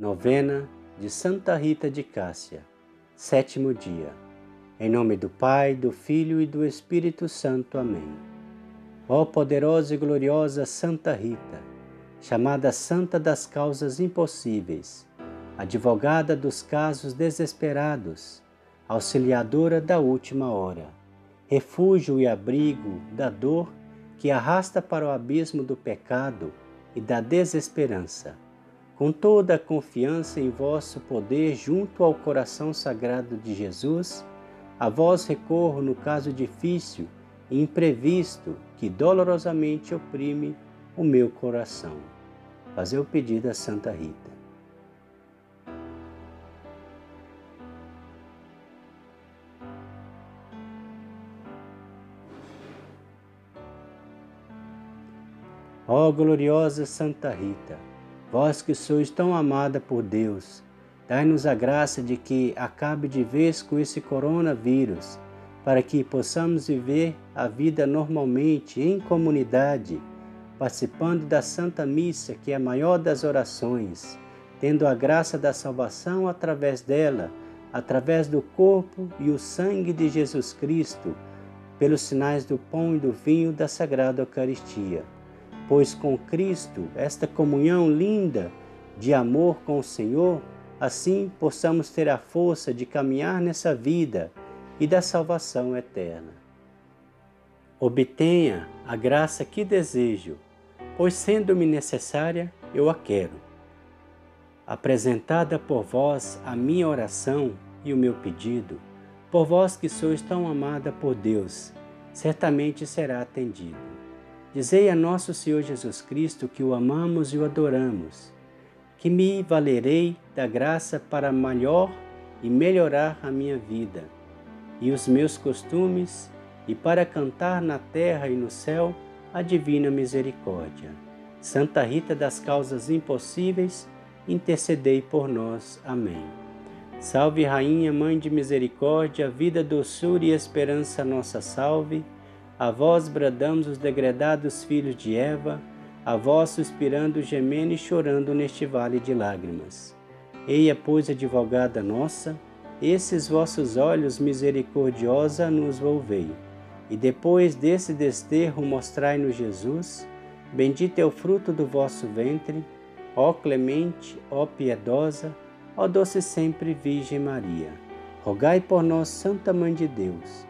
Novena de Santa Rita de Cássia, sétimo dia. Em nome do Pai, do Filho e do Espírito Santo. Amém. Ó poderosa e gloriosa Santa Rita, chamada Santa das Causas Impossíveis, advogada dos casos desesperados, auxiliadora da última hora, refúgio e abrigo da dor que arrasta para o abismo do pecado e da desesperança com toda a confiança em vosso poder junto ao coração sagrado de Jesus, a vós recorro no caso difícil e imprevisto que dolorosamente oprime o meu coração. Fazer o pedido a Santa Rita. Ó oh, gloriosa Santa Rita, Vós que sois tão amada por Deus, dai-nos a graça de que acabe de vez com esse coronavírus, para que possamos viver a vida normalmente em comunidade, participando da Santa Missa, que é a maior das orações, tendo a graça da salvação através dela, através do corpo e o sangue de Jesus Cristo, pelos sinais do pão e do vinho da Sagrada Eucaristia pois com Cristo, esta comunhão linda de amor com o Senhor, assim possamos ter a força de caminhar nessa vida e da salvação eterna. Obtenha a graça que desejo, pois sendo-me necessária, eu a quero. Apresentada por vós a minha oração e o meu pedido, por vós que sois tão amada por Deus, certamente será atendido. Dizei a nosso Senhor Jesus Cristo que o amamos e o adoramos, que me valerei da graça para melhor e melhorar a minha vida e os meus costumes e para cantar na terra e no céu a divina misericórdia. Santa Rita das causas impossíveis, intercedei por nós. Amém. Salve Rainha, Mãe de Misericórdia, vida, doçura e esperança, nossa salve. A vós bradamos os degredados filhos de Eva, a vós suspirando, gemendo e chorando neste vale de lágrimas. Eia, pois, advogada nossa, esses vossos olhos misericordiosa nos volvei, e depois desse desterro mostrai-nos Jesus, bendito é o fruto do vosso ventre, ó clemente, ó piedosa, ó doce sempre Virgem Maria. Rogai por nós, Santa Mãe de Deus,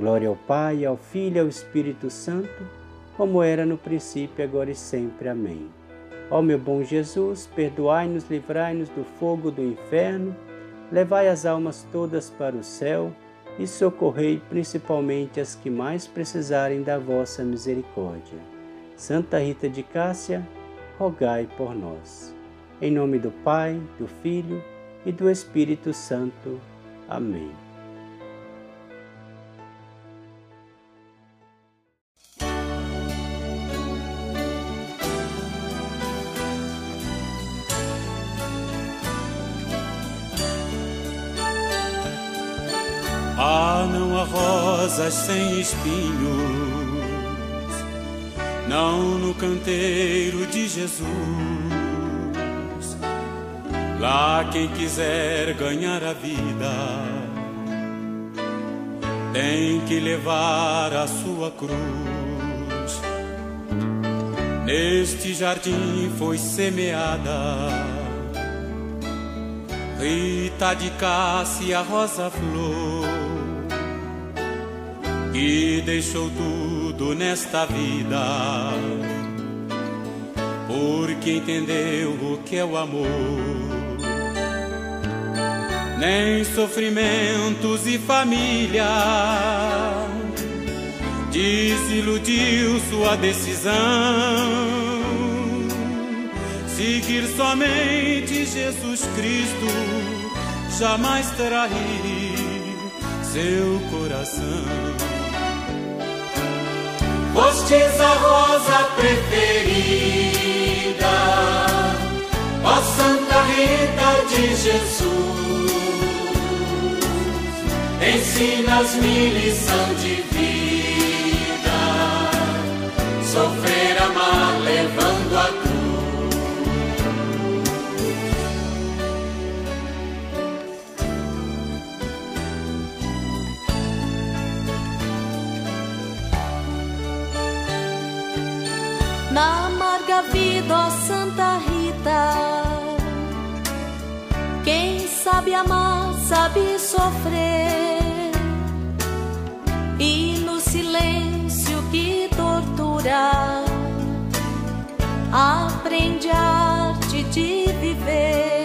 Glória ao Pai, ao Filho e ao Espírito Santo, como era no princípio, agora e sempre. Amém. Ó meu bom Jesus, perdoai-nos, livrai-nos do fogo do inferno, levai as almas todas para o céu e socorrei principalmente as que mais precisarem da vossa misericórdia. Santa Rita de Cássia, rogai por nós. Em nome do Pai, do Filho e do Espírito Santo. Amém. Ah, não há rosas sem espinhos, não no canteiro de Jesus. Lá quem quiser ganhar a vida tem que levar a sua cruz. Neste jardim foi semeada Rita de Cássia Rosa Flor, que deixou tudo nesta vida, porque entendeu o que é o amor. Nem sofrimentos e família desiludiu sua decisão seguir somente Jesus Cristo, jamais trair seu coração. Fostes a rosa preferida, ó Santa Rita de Jesus, ensinas-me lição de vida, vida, ó Santa Rita. Quem sabe amar, sabe sofrer, e no silêncio que tortura, aprende a arte de viver.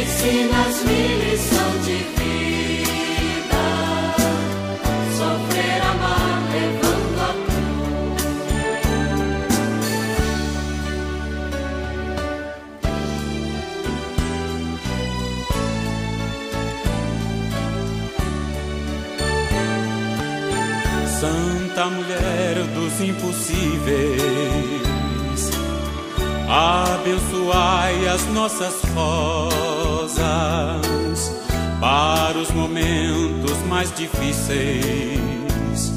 Ensinas-me lição de vida, sofrer, amar, levando a cruz. Santa Mulher dos Impossíveis, abençoai as nossas para os momentos mais difíceis,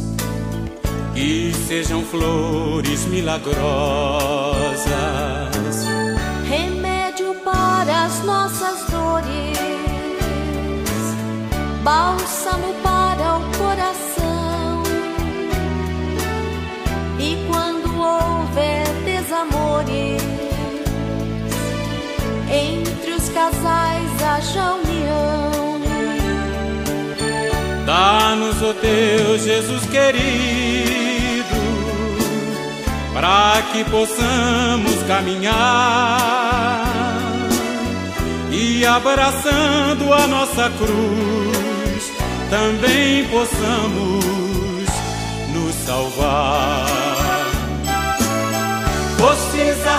que sejam flores milagrosas. remédio para as nossas dores, bálsamo Deus Jesus querido, para que possamos caminhar e abraçando a nossa cruz, também possamos nos salvar. Fostes a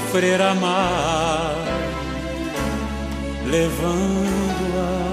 sofrerá mais, levando-a.